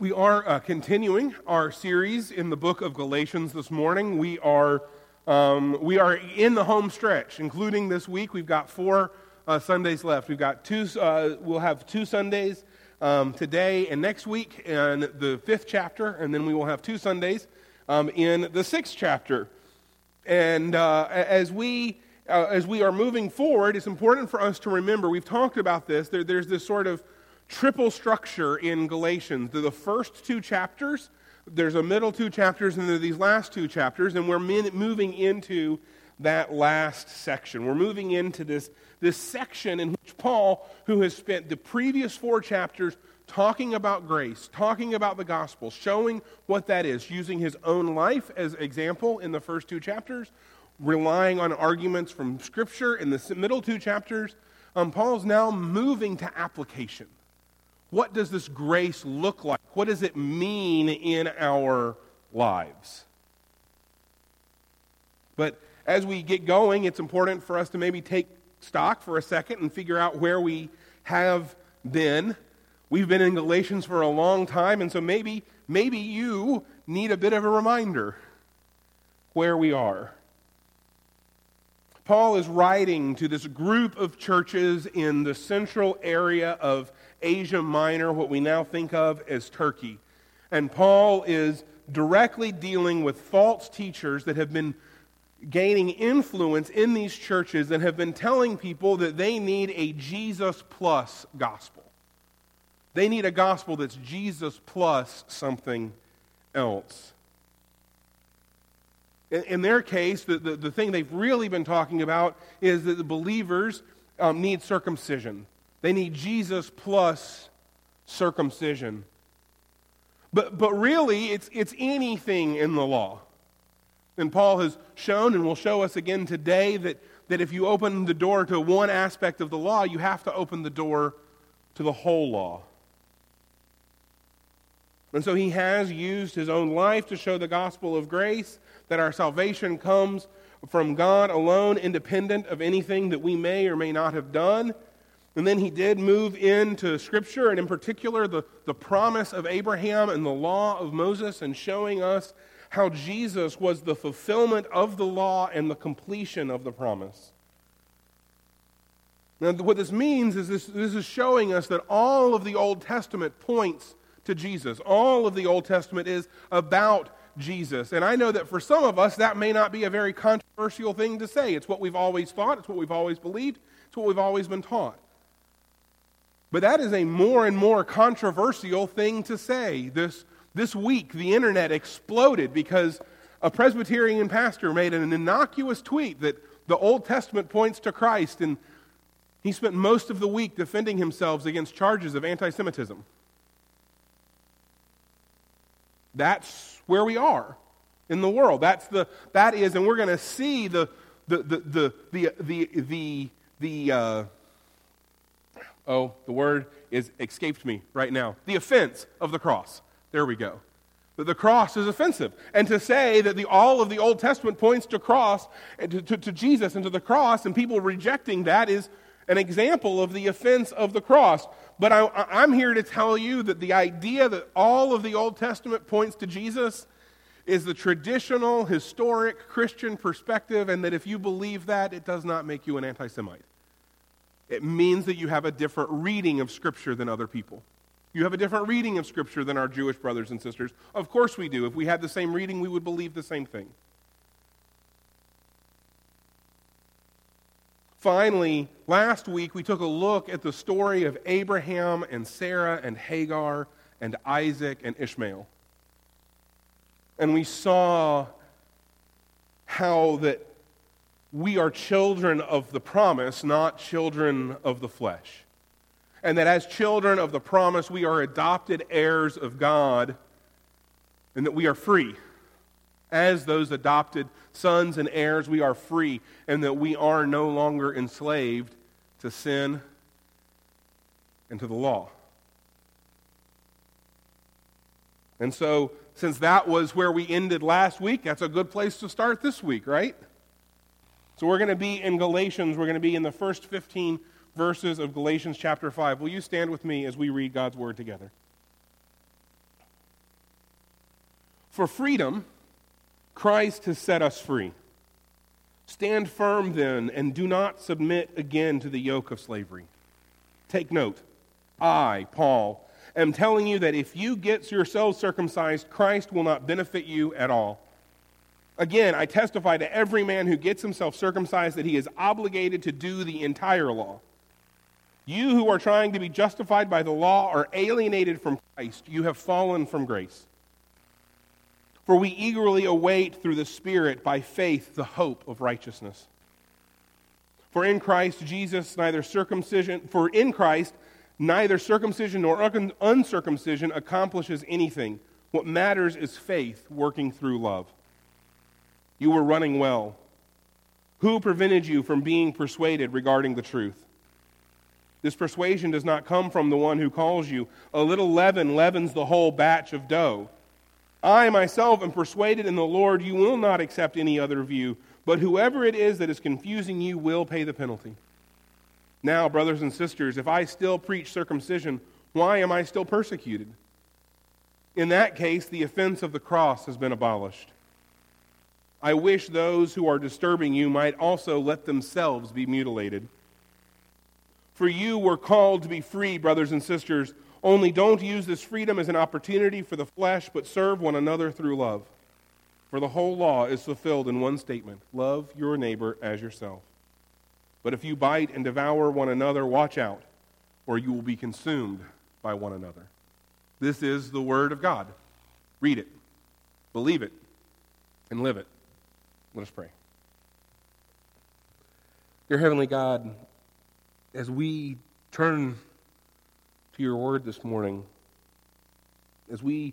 We are uh, continuing our series in the book of Galatians this morning. We are, um, we are in the home stretch, including this week. We've got four uh, Sundays left. We've got two, uh, we'll have two Sundays um, today and next week in the fifth chapter, and then we will have two Sundays um, in the sixth chapter. And uh, as we uh, as we are moving forward, it's important for us to remember we've talked about this. There, there's this sort of triple structure in Galatians. The first two chapters, there's a middle two chapters, and there are these last two chapters, and we're moving into that last section. We're moving into this, this section in which Paul, who has spent the previous four chapters talking about grace, talking about the gospel, showing what that is, using his own life as example in the first two chapters, relying on arguments from Scripture in the middle two chapters, um, Paul's now moving to application. What does this grace look like? What does it mean in our lives? But as we get going, it's important for us to maybe take stock for a second and figure out where we have been. We've been in Galatians for a long time, and so maybe, maybe you need a bit of a reminder where we are. Paul is writing to this group of churches in the central area of Asia Minor, what we now think of as Turkey. And Paul is directly dealing with false teachers that have been gaining influence in these churches and have been telling people that they need a Jesus plus gospel. They need a gospel that's Jesus plus something else. In, their case, the, the, the, thing they've really been talking about is that the believers um, need circumcision. They need Jesus plus circumcision. But, but really, it's, it's anything in the law. And Paul has shown and will show us again today that, that if you open the door to one aspect of the law, you have to open the door to the whole law. And so he has used his own life to show the gospel of grace that our salvation comes from God alone, independent of anything that we may or may not have done. And then he did move into Scripture, and in particular, the, the promise of Abraham and the law of Moses, and showing us how Jesus was the fulfillment of the law and the completion of the promise. Now, what this means is this, this is showing us that all of the Old Testament points to Jesus. All of the Old Testament is about Jesus. And I know that for some of us, that may not be a very controversial thing to say. It's what we've always thought, it's what we've always believed, it's what we've always been taught. But that is a more and more controversial thing to say. This, this week, the internet exploded because a Presbyterian pastor made an innocuous tweet that the Old Testament points to Christ, and he spent most of the week defending himself against charges of anti Semitism. That's where we are in the world. That's the, that is, and we're going to see the, the, the, the, the, the, the, the uh, oh, the word is escaped me right now. The offense of the cross. There we go. That the cross is offensive. And to say that the, all of the Old Testament points to cross, to, to, to Jesus and to the cross, and people rejecting that is an example of the offense of the cross. But I, am here to tell you that the idea that all of the Old Testament points to Jesus is the traditional, historic Christian perspective, and that if you believe that, it does not make you an anti Semite. It means that you have a different reading of Scripture than other people. You have a different reading of Scripture than our Jewish brothers and sisters. Of course we do. If we had the same reading, we would believe the same thing. Finally, last week we took a look at the story of Abraham and Sarah and Hagar and Isaac and Ishmael. And we saw how that we are children of the promise, not children of the flesh. And that as children of the promise, we are adopted heirs of God, and that we are free as those adopted sons and heirs, we are free, and that we are no longer enslaved to sin and to the law. And so, since that was where we ended last week, that's a good place to start this week, right? So, we're going to be in Galatians. We're going to be in the first 15 verses of Galatians chapter 5. Will you stand with me as we read God's word together? For freedom, Christ has set us free. Stand firm then, and do not submit again to the yoke of slavery. Take note. I, Paul, am telling you that if you get yourselves circumcised, Christ will not benefit you at all. Again, I testify to every man who gets himself circumcised that he is obligated to do the entire law. You who are trying to be justified by the law are alienated from Christ. You have fallen from grace. For we eagerly await through the Spirit by faith the hope of righteousness. For in Christ Jesus neither circumcision for in Christ neither circumcision nor uncircumcision accomplishes anything. What matters is faith working through love. You were running well. Who prevented you from being persuaded regarding the truth? This persuasion does not come from the one who calls you. A little leaven leavens the whole batch of dough. I myself am persuaded in the Lord you will not accept any other view, but whoever it is that is confusing you will pay the penalty. Now, brothers and sisters, if I still preach circumcision, why am I still persecuted? In that case, the offense of the cross has been abolished. I wish those who are disturbing you might also let themselves be mutilated. For you were called to be free, brothers and sisters. Only don't use this freedom as an opportunity for the flesh, but serve one another through love. For the whole law is fulfilled in one statement love your neighbor as yourself. But if you bite and devour one another, watch out, or you will be consumed by one another. This is the Word of God. Read it, believe it, and live it. Let us pray. Dear Heavenly God, as we turn to your word this morning as we,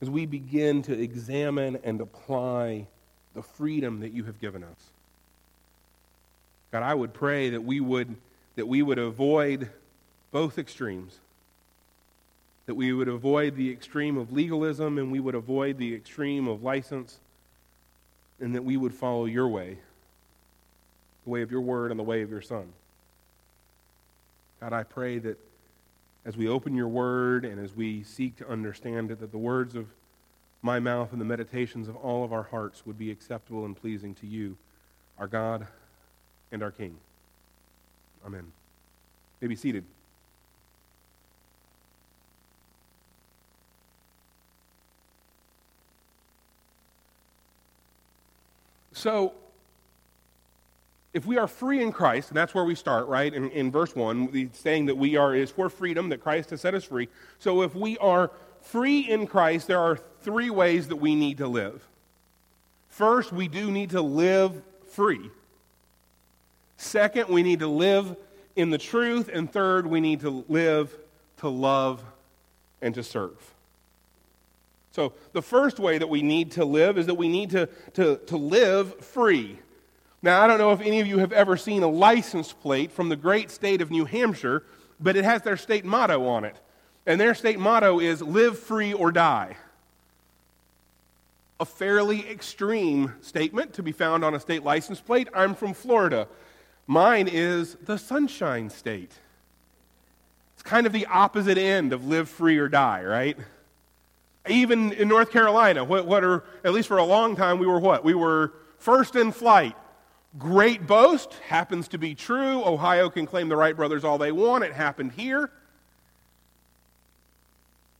as we begin to examine and apply the freedom that you have given us. God, I would pray that we would, that we would avoid both extremes. That we would avoid the extreme of legalism and we would avoid the extreme of license, and that we would follow your way, the way of your word and the way of your Son. God, I pray that as we open your word and as we seek to understand it, that the words of my mouth and the meditations of all of our hearts would be acceptable and pleasing to you, our God and our King. Amen. may be seated. So, if we are free in Christ, and that's where we start, right? In, in verse 1, the saying that we are is for freedom, that Christ has set us free. So if we are free in Christ, there are three ways that we need to live. First, we do need to live free. Second, we need to live in the truth. And third, we need to live to love and to serve. So, the first way that we need to live is that we need to, to, to live free. Now, I don't know if any of you have ever seen a license plate from the great state of New Hampshire, but it has their state motto on it. And their state motto is live free or die. A fairly extreme statement to be found on a state license plate. I'm from Florida. Mine is the Sunshine State. It's kind of the opposite end of live free or die, right? Even in North Carolina, what, what are, at least for a long time, we were what? We were first in flight. Great boast happens to be true. Ohio can claim the Wright brothers all they want. It happened here.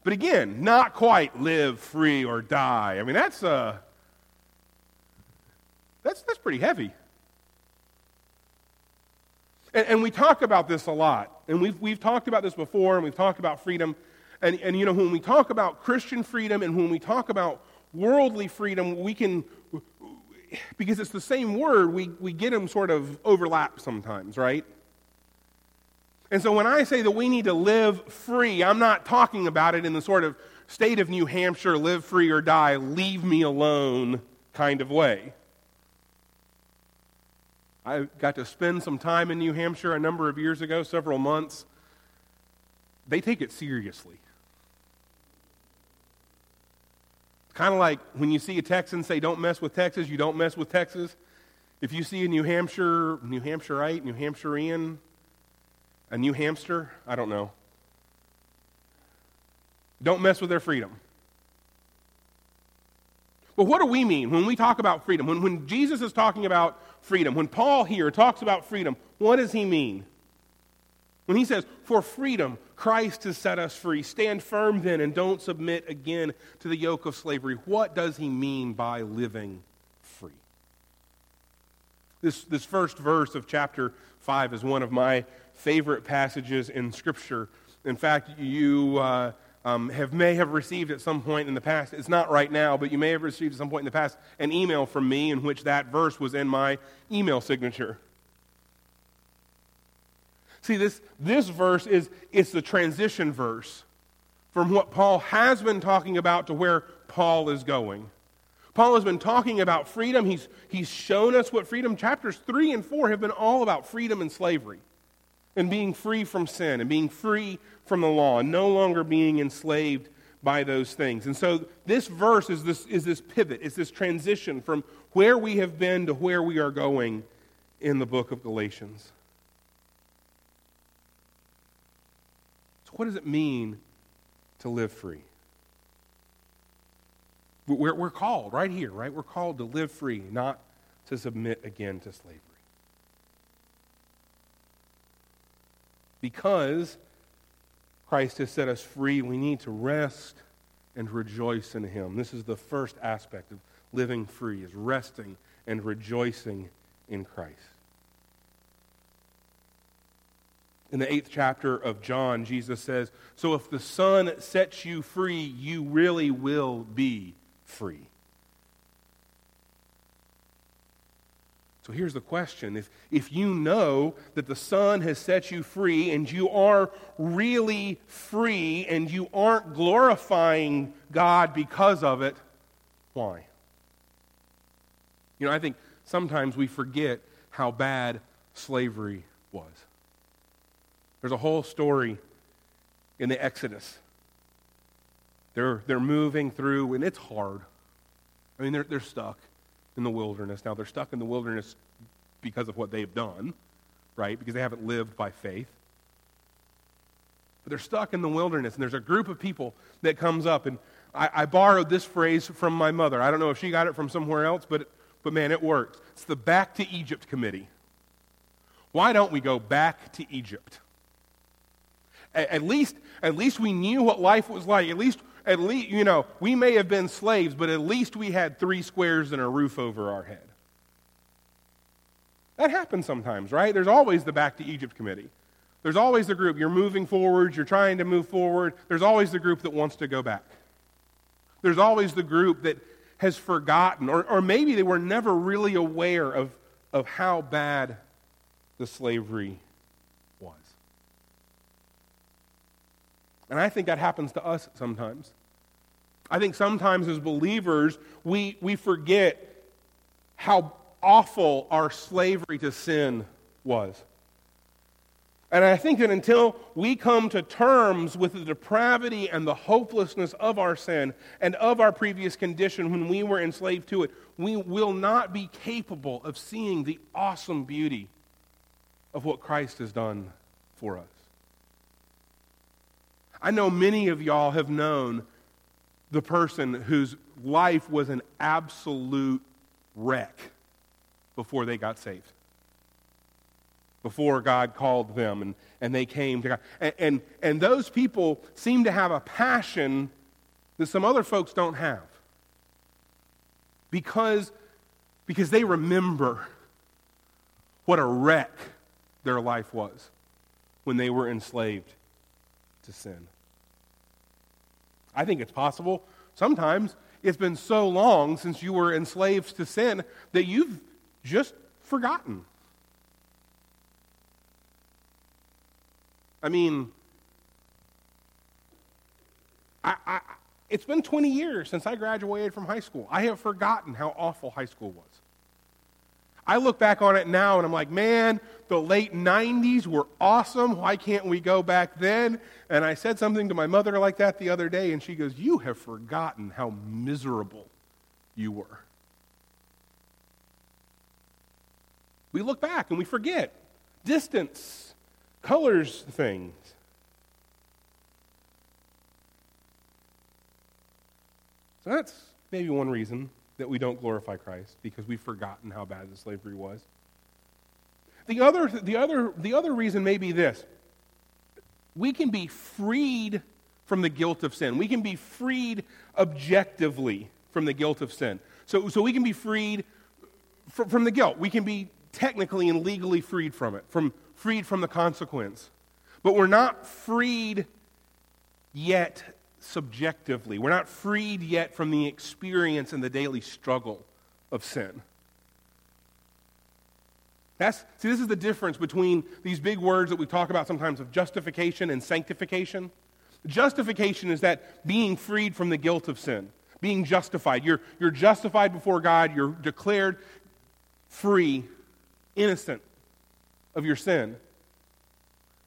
But again, not quite live free or die. I mean, that's uh, that's that's pretty heavy. And, and we talk about this a lot, and we've we've talked about this before, and we've talked about freedom. And and you know, when we talk about Christian freedom and when we talk about worldly freedom, we can because it's the same word, we, we get them sort of overlap sometimes, right? And so when I say that we need to live free, I'm not talking about it in the sort of state of New Hampshire, live free or die, leave me alone kind of way. I got to spend some time in New Hampshire a number of years ago, several months. They take it seriously. Kind of like when you see a Texan say, don't mess with Texas, you don't mess with Texas. If you see a New Hampshire, New Hampshireite, New Hampshirean, a New Hamster, I don't know. Don't mess with their freedom. But what do we mean when we talk about freedom? When, when Jesus is talking about freedom, when Paul here talks about freedom, what does he mean? When he says, For freedom, Christ has set us free. Stand firm then and don't submit again to the yoke of slavery. What does he mean by living free? This, this first verse of chapter 5 is one of my favorite passages in Scripture. In fact, you uh, um, have, may have received at some point in the past, it's not right now, but you may have received at some point in the past an email from me in which that verse was in my email signature. See, this, this verse is it's the transition verse from what Paul has been talking about to where Paul is going. Paul has been talking about freedom. He's, he's shown us what freedom, chapters 3 and 4 have been all about freedom and slavery and being free from sin and being free from the law and no longer being enslaved by those things. And so this verse is this, is this pivot, it's this transition from where we have been to where we are going in the book of Galatians. What does it mean to live free? We're, we're called right here, right? We're called to live free, not to submit again to slavery. Because Christ has set us free, we need to rest and rejoice in him. This is the first aspect of living free is resting and rejoicing in Christ. In the eighth chapter of John, Jesus says, So if the Son sets you free, you really will be free. So here's the question. If, if you know that the Son has set you free and you are really free and you aren't glorifying God because of it, why? You know, I think sometimes we forget how bad slavery. There's a whole story in the Exodus they're, they're moving through, and it's hard. I mean, they're, they're stuck in the wilderness. Now, they're stuck in the wilderness because of what they've done, right? Because they haven't lived by faith. But they're stuck in the wilderness, and there's a group of people that comes up. And I, I borrowed this phrase from my mother. I don't know if she got it from somewhere else, but, but man, it works. It's the Back to Egypt Committee. Why don't we go back to Egypt? At, least, at least we knew what life was like. At least at least, you know, we may have been slaves, but at least we had three squares and a roof over our head. That happens sometimes, right? There's always the Back to Egypt committee. There's always the group. You're moving forward, you're trying to move forward. There's always the group that wants to go back. There's always the group that has forgotten, or, or maybe they were never really aware of, of how bad the slavery And I think that happens to us sometimes. I think sometimes as believers, we, we forget how awful our slavery to sin was. And I think that until we come to terms with the depravity and the hopelessness of our sin and of our previous condition when we were enslaved to it, we will not be capable of seeing the awesome beauty of what Christ has done for us. I know many of y'all have known the person whose life was an absolute wreck before they got saved. Before God called them and, and they came to God. And, and, and those people seem to have a passion that some other folks don't have. Because, because they remember what a wreck their life was when they were enslaved to sin. I think it's possible. Sometimes it's been so long since you were enslaved to sin that you've just forgotten. I mean, I, I, it's been 20 years since I graduated from high school. I have forgotten how awful high school was. I look back on it now and I'm like, man, the late 90s were awesome. Why can't we go back then? And I said something to my mother like that the other day, and she goes, You have forgotten how miserable you were. We look back and we forget. Distance colors things. So that's maybe one reason that we don't glorify Christ because we've forgotten how bad the slavery was. The other, the other, the other reason may be this we can be freed from the guilt of sin. We can be freed objectively from the guilt of sin. So, so we can be freed from, from the guilt. We can be technically and legally freed from it, from freed from the consequence. But we're not freed yet subjectively. We're not freed yet from the experience and the daily struggle of sin. That's, see, this is the difference between these big words that we talk about sometimes of justification and sanctification. Justification is that being freed from the guilt of sin, being justified. You're, you're justified before God, you're declared free, innocent of your sin.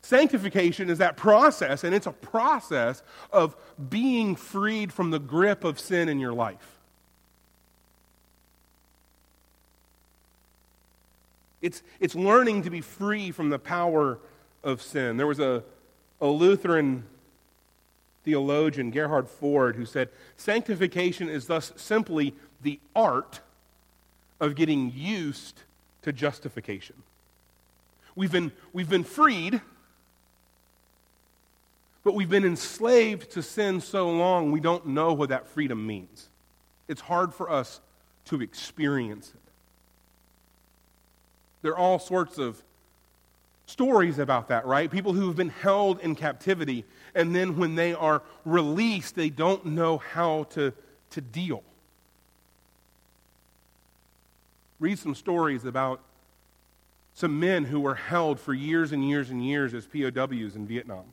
Sanctification is that process, and it's a process of being freed from the grip of sin in your life. It's, it's learning to be free from the power of sin. There was a, a Lutheran theologian, Gerhard Forde, who said, Sanctification is thus simply the art of getting used to justification. We've been, we've been freed but we've been enslaved to sin so long, we don't know what that freedom means. It's hard for us to experience it. There are all sorts of stories about that, right? People who have been held in captivity, and then when they are released, they don't know how to, to deal. Read some stories about some men who were held for years and years and years as POWs in Vietnam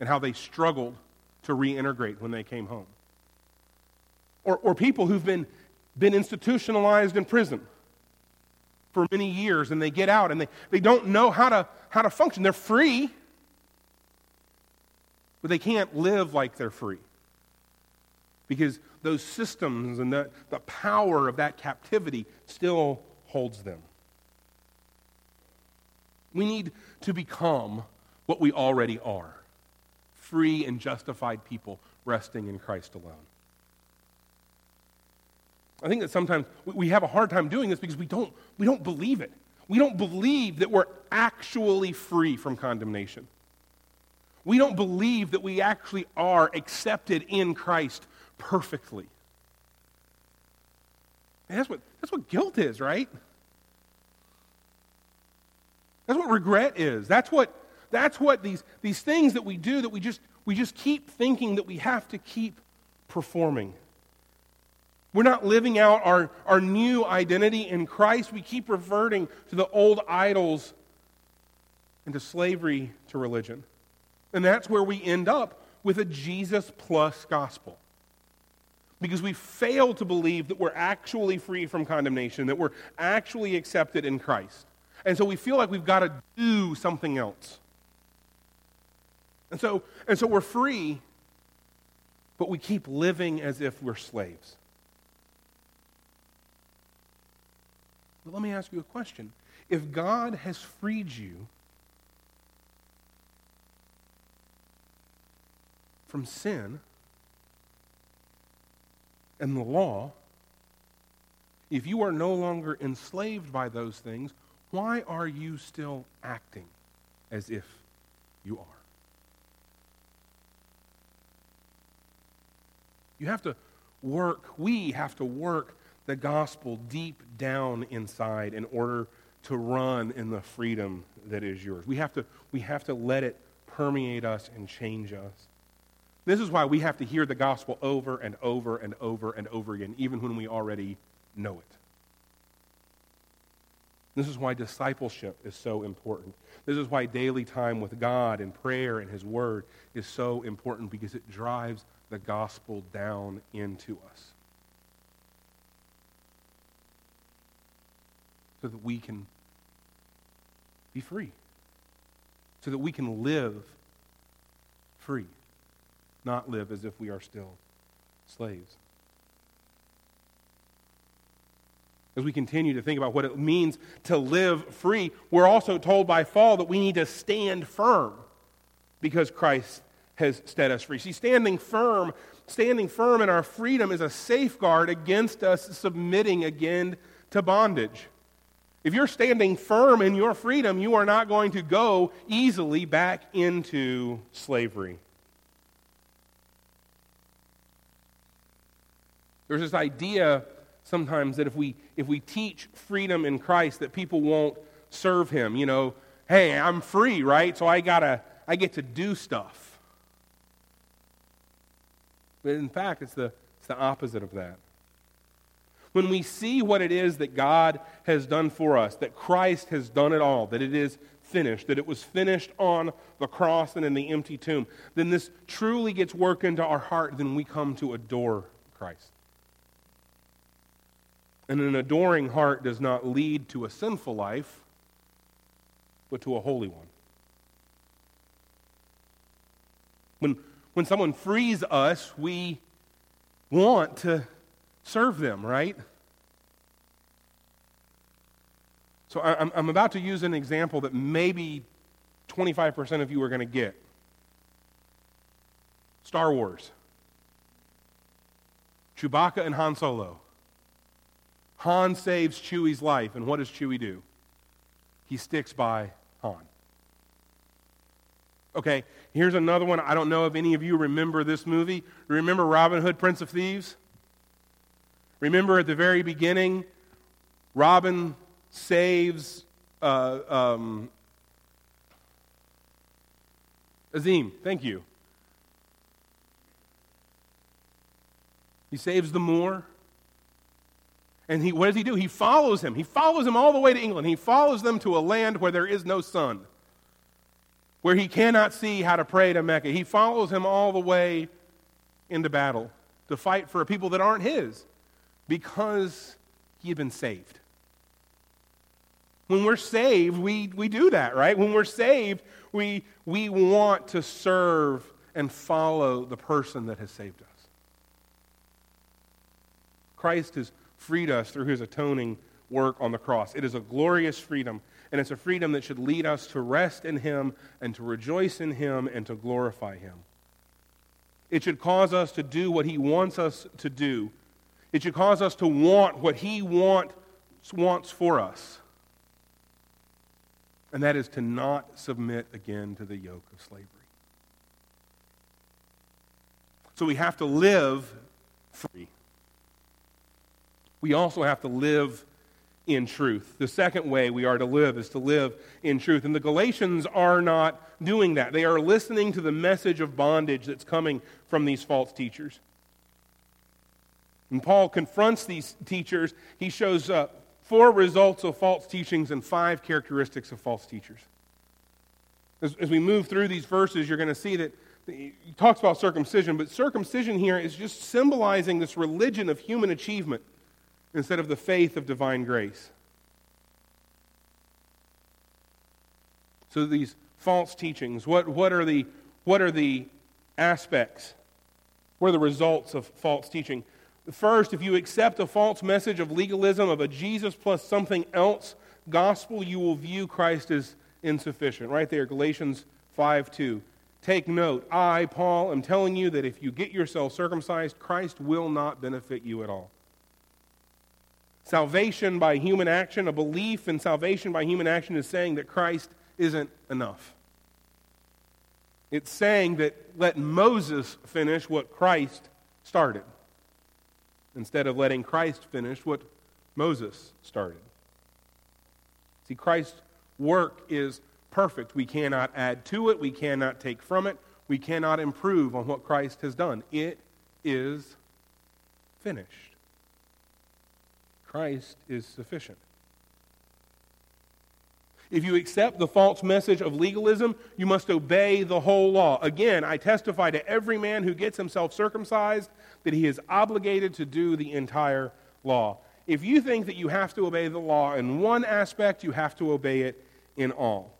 and how they struggled to reintegrate when they came home. Or, or people who've been, been institutionalized in prison for many years and they get out and they, they don't know how to, how to function. They're free, but they can't live like they're free because those systems and the, the power of that captivity still holds them. We need to become what we already are free and justified people resting in Christ alone. I think that sometimes we have a hard time doing this because we don't, we don't believe it. We don't believe that we're actually free from condemnation. We don't believe that we actually are accepted in Christ perfectly. And that's what, that's what guilt is, right? That's what regret is. That's what that's what these, these things that we do that we just, we just keep thinking that we have to keep performing. We're not living out our, our new identity in Christ. We keep reverting to the old idols and to slavery to religion. And that's where we end up with a Jesus plus gospel. Because we fail to believe that we're actually free from condemnation, that we're actually accepted in Christ. And so we feel like we've got to do something else. And so, and so we're free, but we keep living as if we're slaves. But let me ask you a question. If God has freed you from sin and the law, if you are no longer enslaved by those things, why are you still acting as if you are? You have to work, we have to work the gospel deep down inside in order to run in the freedom that is yours. We have to, we have to let it permeate us and change us. This is why we have to hear the gospel over and over and over and over again, even when we already know it. This is why discipleship is so important. This is why daily time with God and prayer and His Word is so important because it drives the gospel down into us. So that we can be free. So that we can live free, not live as if we are still slaves. As we continue to think about what it means to live free, we're also told by Paul that we need to stand firm because Christ has set us free. See, standing firm standing firm in our freedom is a safeguard against us submitting again to bondage. If you're standing firm in your freedom, you are not going to go easily back into slavery. There's this idea sometimes that if we if we teach freedom in Christ that people won't serve him, you know, hey, I'm free, right? So I got to I get to do stuff. But in fact, it's the it's the opposite of that. When we see what it is that God has done for us, that Christ has done it all, that it is finished, that it was finished on the cross and in the empty tomb, then this truly gets work into our heart, then we come to adore Christ. And an adoring heart does not lead to a sinful life, but to a holy one. When, when someone frees us, we want to serve them, right? So I'm, I'm about to use an example that maybe 25% of you are going to get Star Wars. Chewbacca and Han Solo. Han saves Chewie's life, and what does Chewie do? He sticks by Han. Okay, here's another one. I don't know if any of you remember this movie. Remember Robin Hood, Prince of Thieves? Remember at the very beginning, Robin saves uh, um, Azeem. Thank you. He saves the Moor. And he, what does he do? He follows him. He follows him all the way to England. He follows them to a land where there is no sun, where he cannot see how to pray to Mecca. He follows him all the way into battle to fight for people that aren't his because he had been saved. When we're saved, we, we do that, right? When we're saved, we, we want to serve and follow the person that has saved us. Christ has freed us through his atoning work on the cross. It is a glorious freedom, and it's a freedom that should lead us to rest in him and to rejoice in him and to glorify him. It should cause us to do what he wants us to do. It should cause us to want what he want, wants for us. And that is to not submit again to the yoke of slavery. So we have to live free we also have to live in truth. The second way we are to live is to live in truth. And the Galatians are not doing that. They are listening to the message of bondage that's coming from these false teachers. And Paul confronts these teachers. He shows uh, four results of false teachings and five characteristics of false teachers. As, as we move through these verses, you're going to see that he talks about circumcision, but circumcision here is just symbolizing this religion of human achievement instead of the faith of divine grace. So these false teachings, what, what, are, the, what are the aspects? What are the results of false teaching? First, if you accept a false message of legalism, of a Jesus plus something else gospel, you will view Christ as insufficient. Right there, Galatians 5 2. Take note, I, Paul, am telling you that if you get yourself circumcised, Christ will not benefit you at all. Salvation by human action, a belief in salvation by human action, is saying that Christ isn't enough. It's saying that let Moses finish what Christ started instead of letting Christ finish what Moses started. See, Christ's work is perfect. We cannot add to it, we cannot take from it, we cannot improve on what Christ has done. It is finished. Christ is sufficient. If you accept the false message of legalism, you must obey the whole law. Again, I testify to every man who gets himself circumcised that he is obligated to do the entire law. If you think that you have to obey the law in one aspect, you have to obey it in all.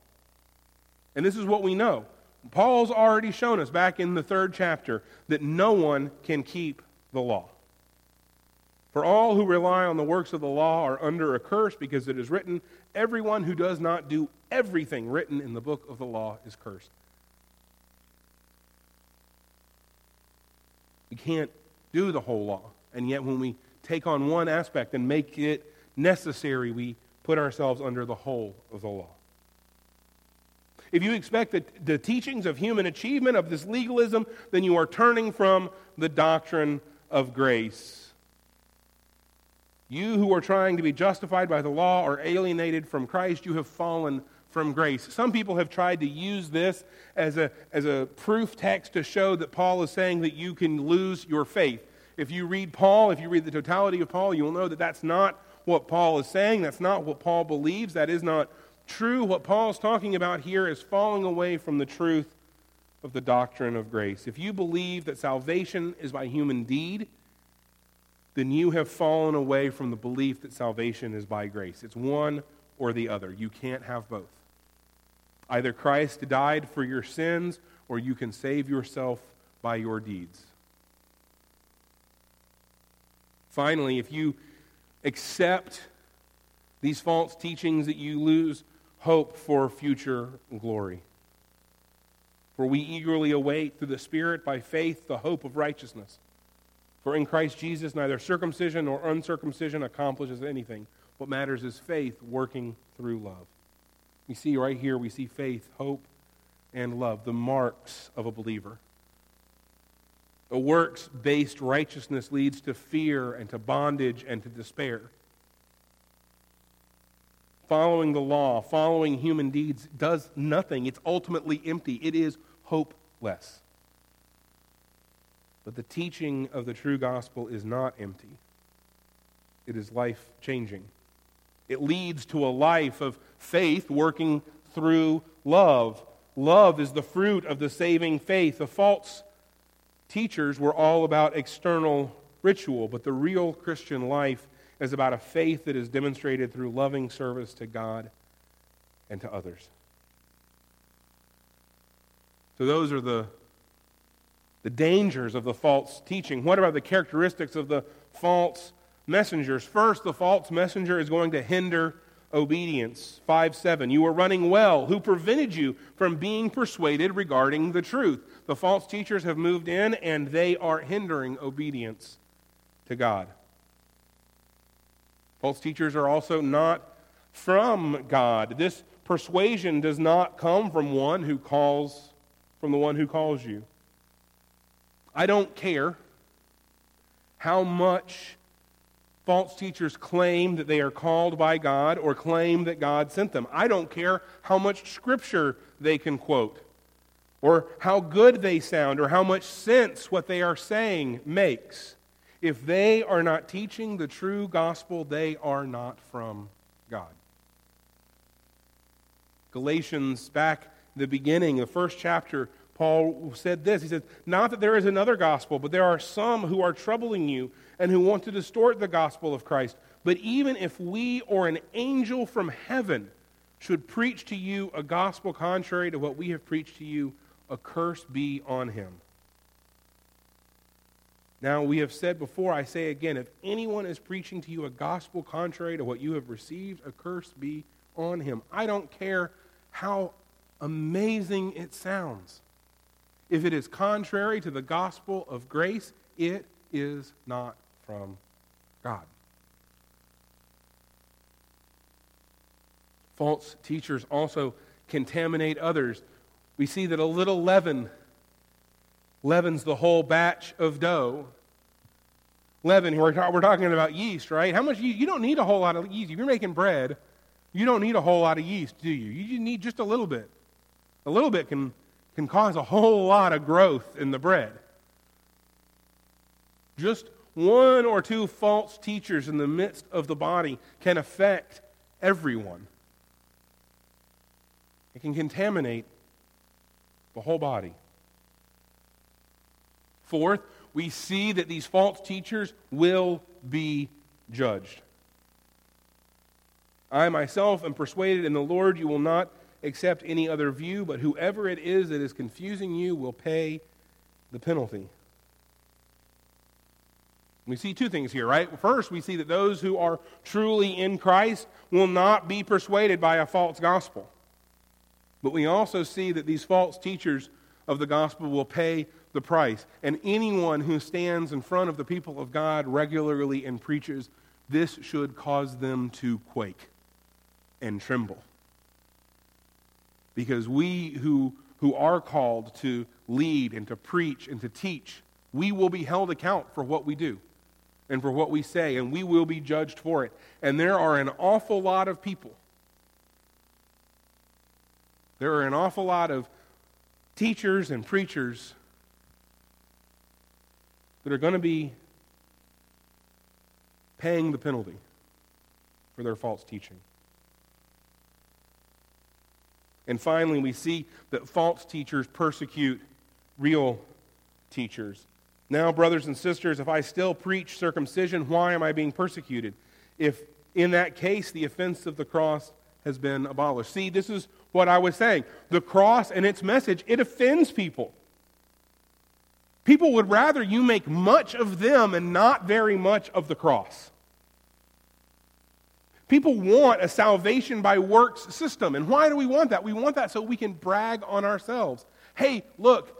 And this is what we know. Paul's already shown us back in the third chapter that no one can keep the law. For all who rely on the works of the law are under a curse because it is written, Everyone who does not do everything written in the book of the law is cursed. We can't do the whole law. And yet, when we take on one aspect and make it necessary, we put ourselves under the whole of the law. If you expect the, the teachings of human achievement, of this legalism, then you are turning from the doctrine of grace. You who are trying to be justified by the law are alienated from Christ. You have fallen from grace. Some people have tried to use this as a, as a proof text to show that Paul is saying that you can lose your faith. If you read Paul, if you read the totality of Paul, you'll know that that's not what Paul is saying. That's not what Paul believes. That is not true. What Paul is talking about here is falling away from the truth of the doctrine of grace. If you believe that salvation is by human deed, then you have fallen away from the belief that salvation is by grace. It's one or the other. You can't have both. Either Christ died for your sins, or you can save yourself by your deeds. Finally, if you accept these false teachings, that you lose hope for future glory. For we eagerly await through the Spirit by faith the hope of righteousness. For in Christ Jesus, neither circumcision nor uncircumcision accomplishes anything. What matters is faith working through love. We see right here, we see faith, hope, and love, the marks of a believer. A works based righteousness leads to fear and to bondage and to despair following the law, following human deeds, does nothing. It's ultimately empty. It is hopeless. But the teaching of the true gospel is not empty, it is life changing. It leads to a life of faith working through love. Love is the fruit of the saving faith. The false teachers were all about external ritual, but the real Christian life is about a faith that is demonstrated through loving service to God and to others. So, those are the, the dangers of the false teaching. What about the characteristics of the false messengers? First, the false messenger is going to hinder obedience. 5 7. You were running well. Who prevented you from being persuaded regarding the truth? The false teachers have moved in and they are hindering obedience to God. False teachers are also not from God. This persuasion does not come from one who calls from the one who calls you. I don't care how much false teachers claim that they are called by God or claim that God sent them. I don't care how much scripture they can quote or how good they sound or how much sense what they are saying makes. If they are not teaching the true gospel, they are not from God. Galatians, back the beginning, the first chapter, Paul said this. He said, Not that there is another gospel, but there are some who are troubling you and who want to distort the gospel of Christ. But even if we or an angel from heaven should preach to you a gospel contrary to what we have preached to you, a curse be on him. Now, we have said before, I say again, if anyone is preaching to you a gospel contrary to what you have received, a curse be on him. I don't care how amazing it sounds. If it is contrary to the gospel of grace, it is not from God. False teachers also contaminate others. We see that a little leaven leavens the whole batch of dough. Leaven, we're, we're talking about yeast, right? How much yeast? You don't need a whole lot of yeast. If you're making bread, you don't need a whole lot of yeast, do you? You need just a little bit. A little bit can, can cause a whole lot of growth in the bread. Just one or two false teachers in the midst of the body can affect everyone. It can contaminate the whole body. Fourth, we see that these false teachers will be judged. I myself am persuaded in the Lord you will not accept any other view, but whoever it is that is confusing you will pay the penalty. We see two things here, right? First, we see that those who are truly in Christ will not be persuaded by a false gospel. But we also see that these false teachers of the gospel will pay the price. And anyone who stands in front of the people of God regularly and preaches, this should cause them to quake and tremble. Because we who, who are called to lead and to preach and to teach, we will be held account for what we do and for what we say, and we will be judged for it. And there are an awful lot of people. There are an awful lot of teachers and preachers that are going to be paying the penalty for their false teaching. And finally, we see that false teachers persecute real teachers. Now, brothers and sisters, if I still preach circumcision, why am I being persecuted? If in that case the offense of the cross has been abolished. See, this is what I was saying. The cross and its message, it offends people. People would rather you make much of them and not very much of the cross. People want a salvation by works system. And why do we want that? We want that so we can brag on ourselves. Hey, look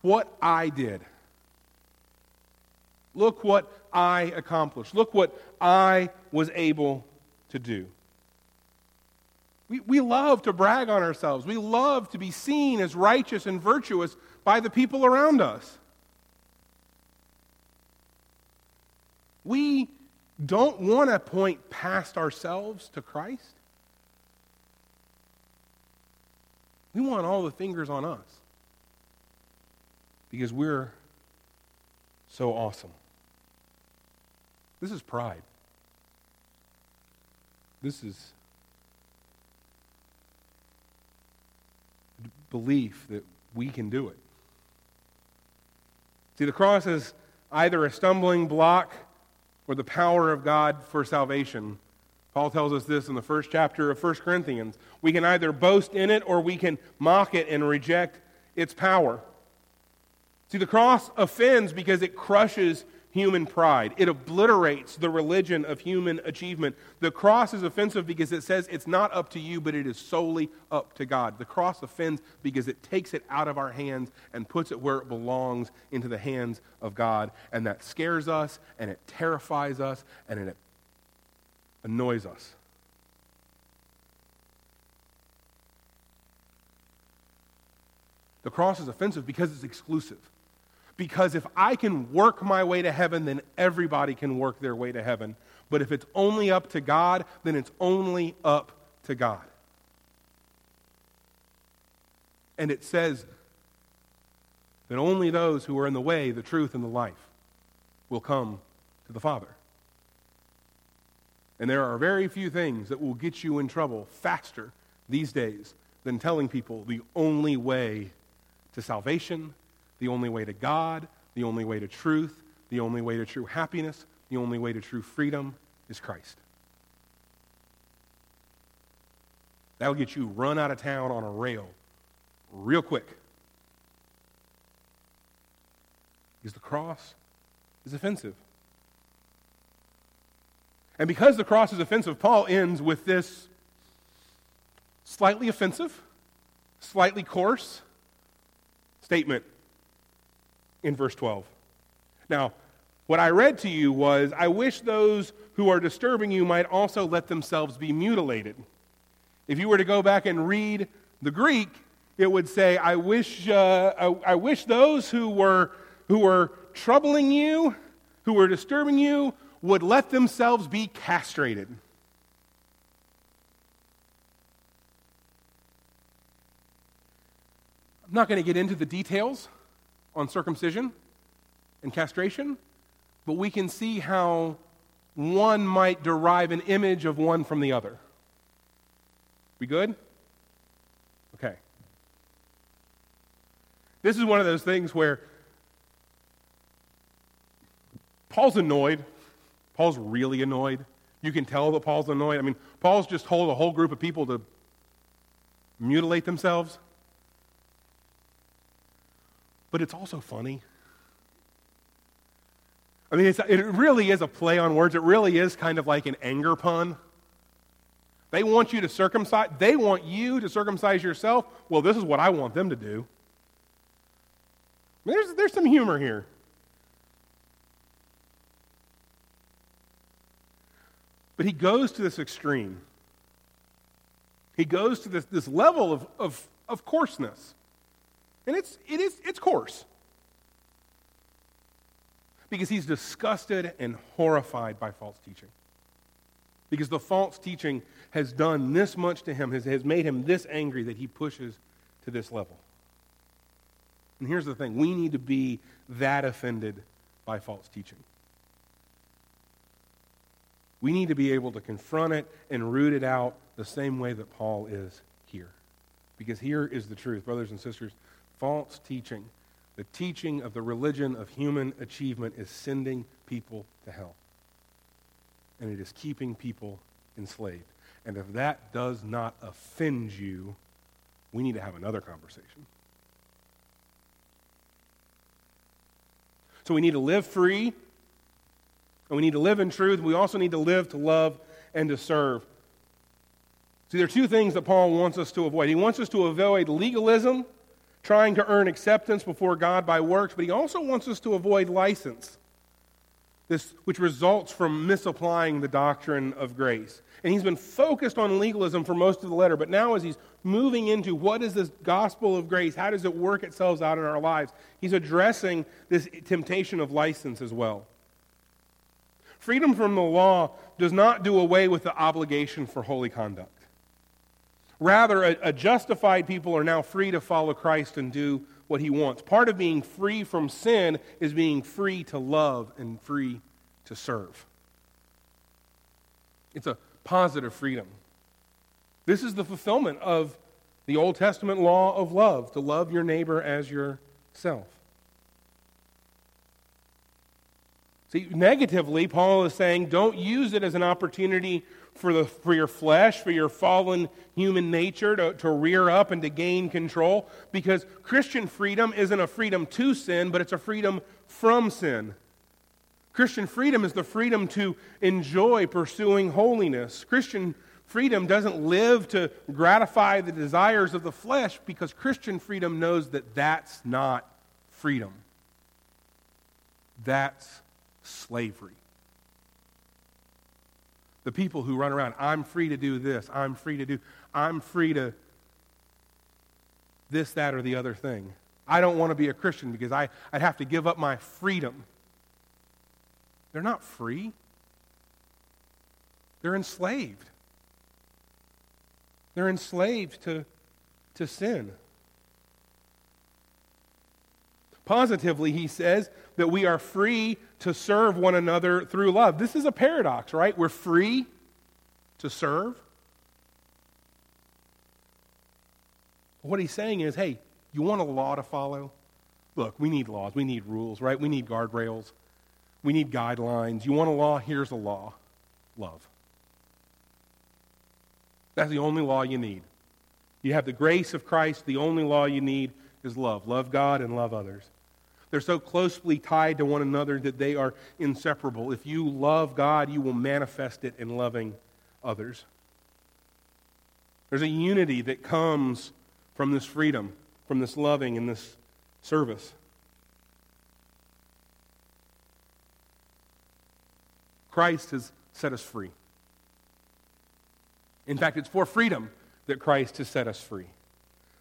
what I did. Look what I accomplished. Look what I was able to do. We, we love to brag on ourselves. We love to be seen as righteous and virtuous by the people around us. We don't want to point past ourselves to Christ. We want all the fingers on us because we're so awesome. This is pride. This is belief that we can do it. See, the cross is either a stumbling block or the power of God for salvation. Paul tells us this in the first chapter of 1 Corinthians. We can either boast in it or we can mock it and reject its power. See, the cross offends because it crushes human pride. It obliterates the religion of human achievement. The cross is offensive because it says it's not up to you, but it is solely up to God. The cross offends because it takes it out of our hands and puts it where it belongs into the hands of God. And that scares us, and it terrifies us, and it annoys us. The cross is offensive because it's exclusive. Because if I can work my way to heaven, then everybody can work their way to heaven. But if it's only up to God, then it's only up to God. And it says that only those who are in the way, the truth, and the life will come to the Father. And there are very few things that will get you in trouble faster these days than telling people the only way to salvation the only way to God, the only way to truth, the only way to true happiness, the only way to true freedom is Christ. That'll get you run out of town on a rail real quick. Because the cross is offensive. And because the cross is offensive, Paul ends with this slightly offensive, slightly coarse statement in verse 12. Now, what I read to you was I wish those who are disturbing you might also let themselves be mutilated. If you were to go back and read the Greek, it would say, I wish, uh, I, I wish those who were, who were troubling you, who were disturbing you, would let themselves be castrated. I'm not going to get into the details on circumcision and castration, but we can see how one might derive an image of one from the other. We good? Okay. This is one of those things where Paul's annoyed. Paul's really annoyed. You can tell that Paul's annoyed. I mean, Paul's just told a whole group of people to mutilate themselves but it's also funny. I mean, it really is a play on words. It really is kind of like an anger pun. They want you to circumcise, they want you to circumcise yourself. Well, this is what I want them to do. There's, there's some humor here. But he goes to this extreme. He goes to this, this level of, of, of coarseness. And it's, it is, it's coarse. Because he's disgusted and horrified by false teaching. Because the false teaching has done this much to him, has, has made him this angry that he pushes to this level. And here's the thing we need to be that offended by false teaching. We need to be able to confront it and root it out the same way that Paul is here. Because here is the truth, brothers and sisters. False teaching, the teaching of the religion of human achievement, is sending people to hell. And it is keeping people enslaved. And if that does not offend you, we need to have another conversation. So we need to live free, and we need to live in truth. We also need to live to love and to serve. See, there are two things that Paul wants us to avoid. He wants us to avoid legalism, trying to earn acceptance before God by works, but he also wants us to avoid license, this, which results from misapplying the doctrine of grace. And he's been focused on legalism for most of the letter, but now as he's moving into what is this gospel of grace, how does it work itself out in our lives, he's addressing this temptation of license as well. Freedom from the law does not do away with the obligation for holy conduct. Rather, a, a, justified people are now free to follow Christ and do what he wants. Part of being free from sin is being free to love and free to serve. It's a positive freedom. This is the fulfillment of the Old Testament law of love to love your neighbor as yourself. See, negatively, Paul is saying don't use it as an opportunity for, the, for your flesh, for your fallen human nature to, to rear up and to gain control, because Christian freedom isn't a freedom to sin, but it's a freedom from sin. Christian freedom is the freedom to enjoy pursuing holiness. Christian freedom doesn't live to gratify the desires of the flesh because Christian freedom knows that that's not freedom. That's slavery. The people who run around, I'm free to do this, I'm free to do, I'm free to this, that, or the other thing. I don't want to be a Christian because I, I'd have to give up my freedom. They're not free, they're enslaved. They're enslaved to, to sin. Positively, he says that we are free to serve one another through love. This is a paradox, right? We're free to serve. What he's saying is hey, you want a law to follow? Look, we need laws, we need rules, right? We need guardrails, we need guidelines. You want a law? Here's a law love. That's the only law you need. You have the grace of Christ. The only law you need is love. Love God and love others. They're so closely tied to one another that they are inseparable. If you love God, you will manifest it in loving others. There's a unity that comes from this freedom, from this loving and this service. Christ has set us free. In fact, it's for freedom that Christ has set us free.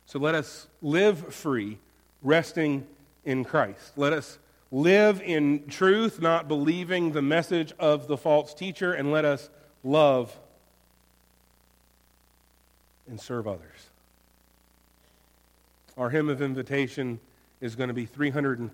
So let us live free, resting in Christ. Let us live in truth, not believing the message of the false teacher, and let us love and serve others. Our hymn of invitation is going to be 330.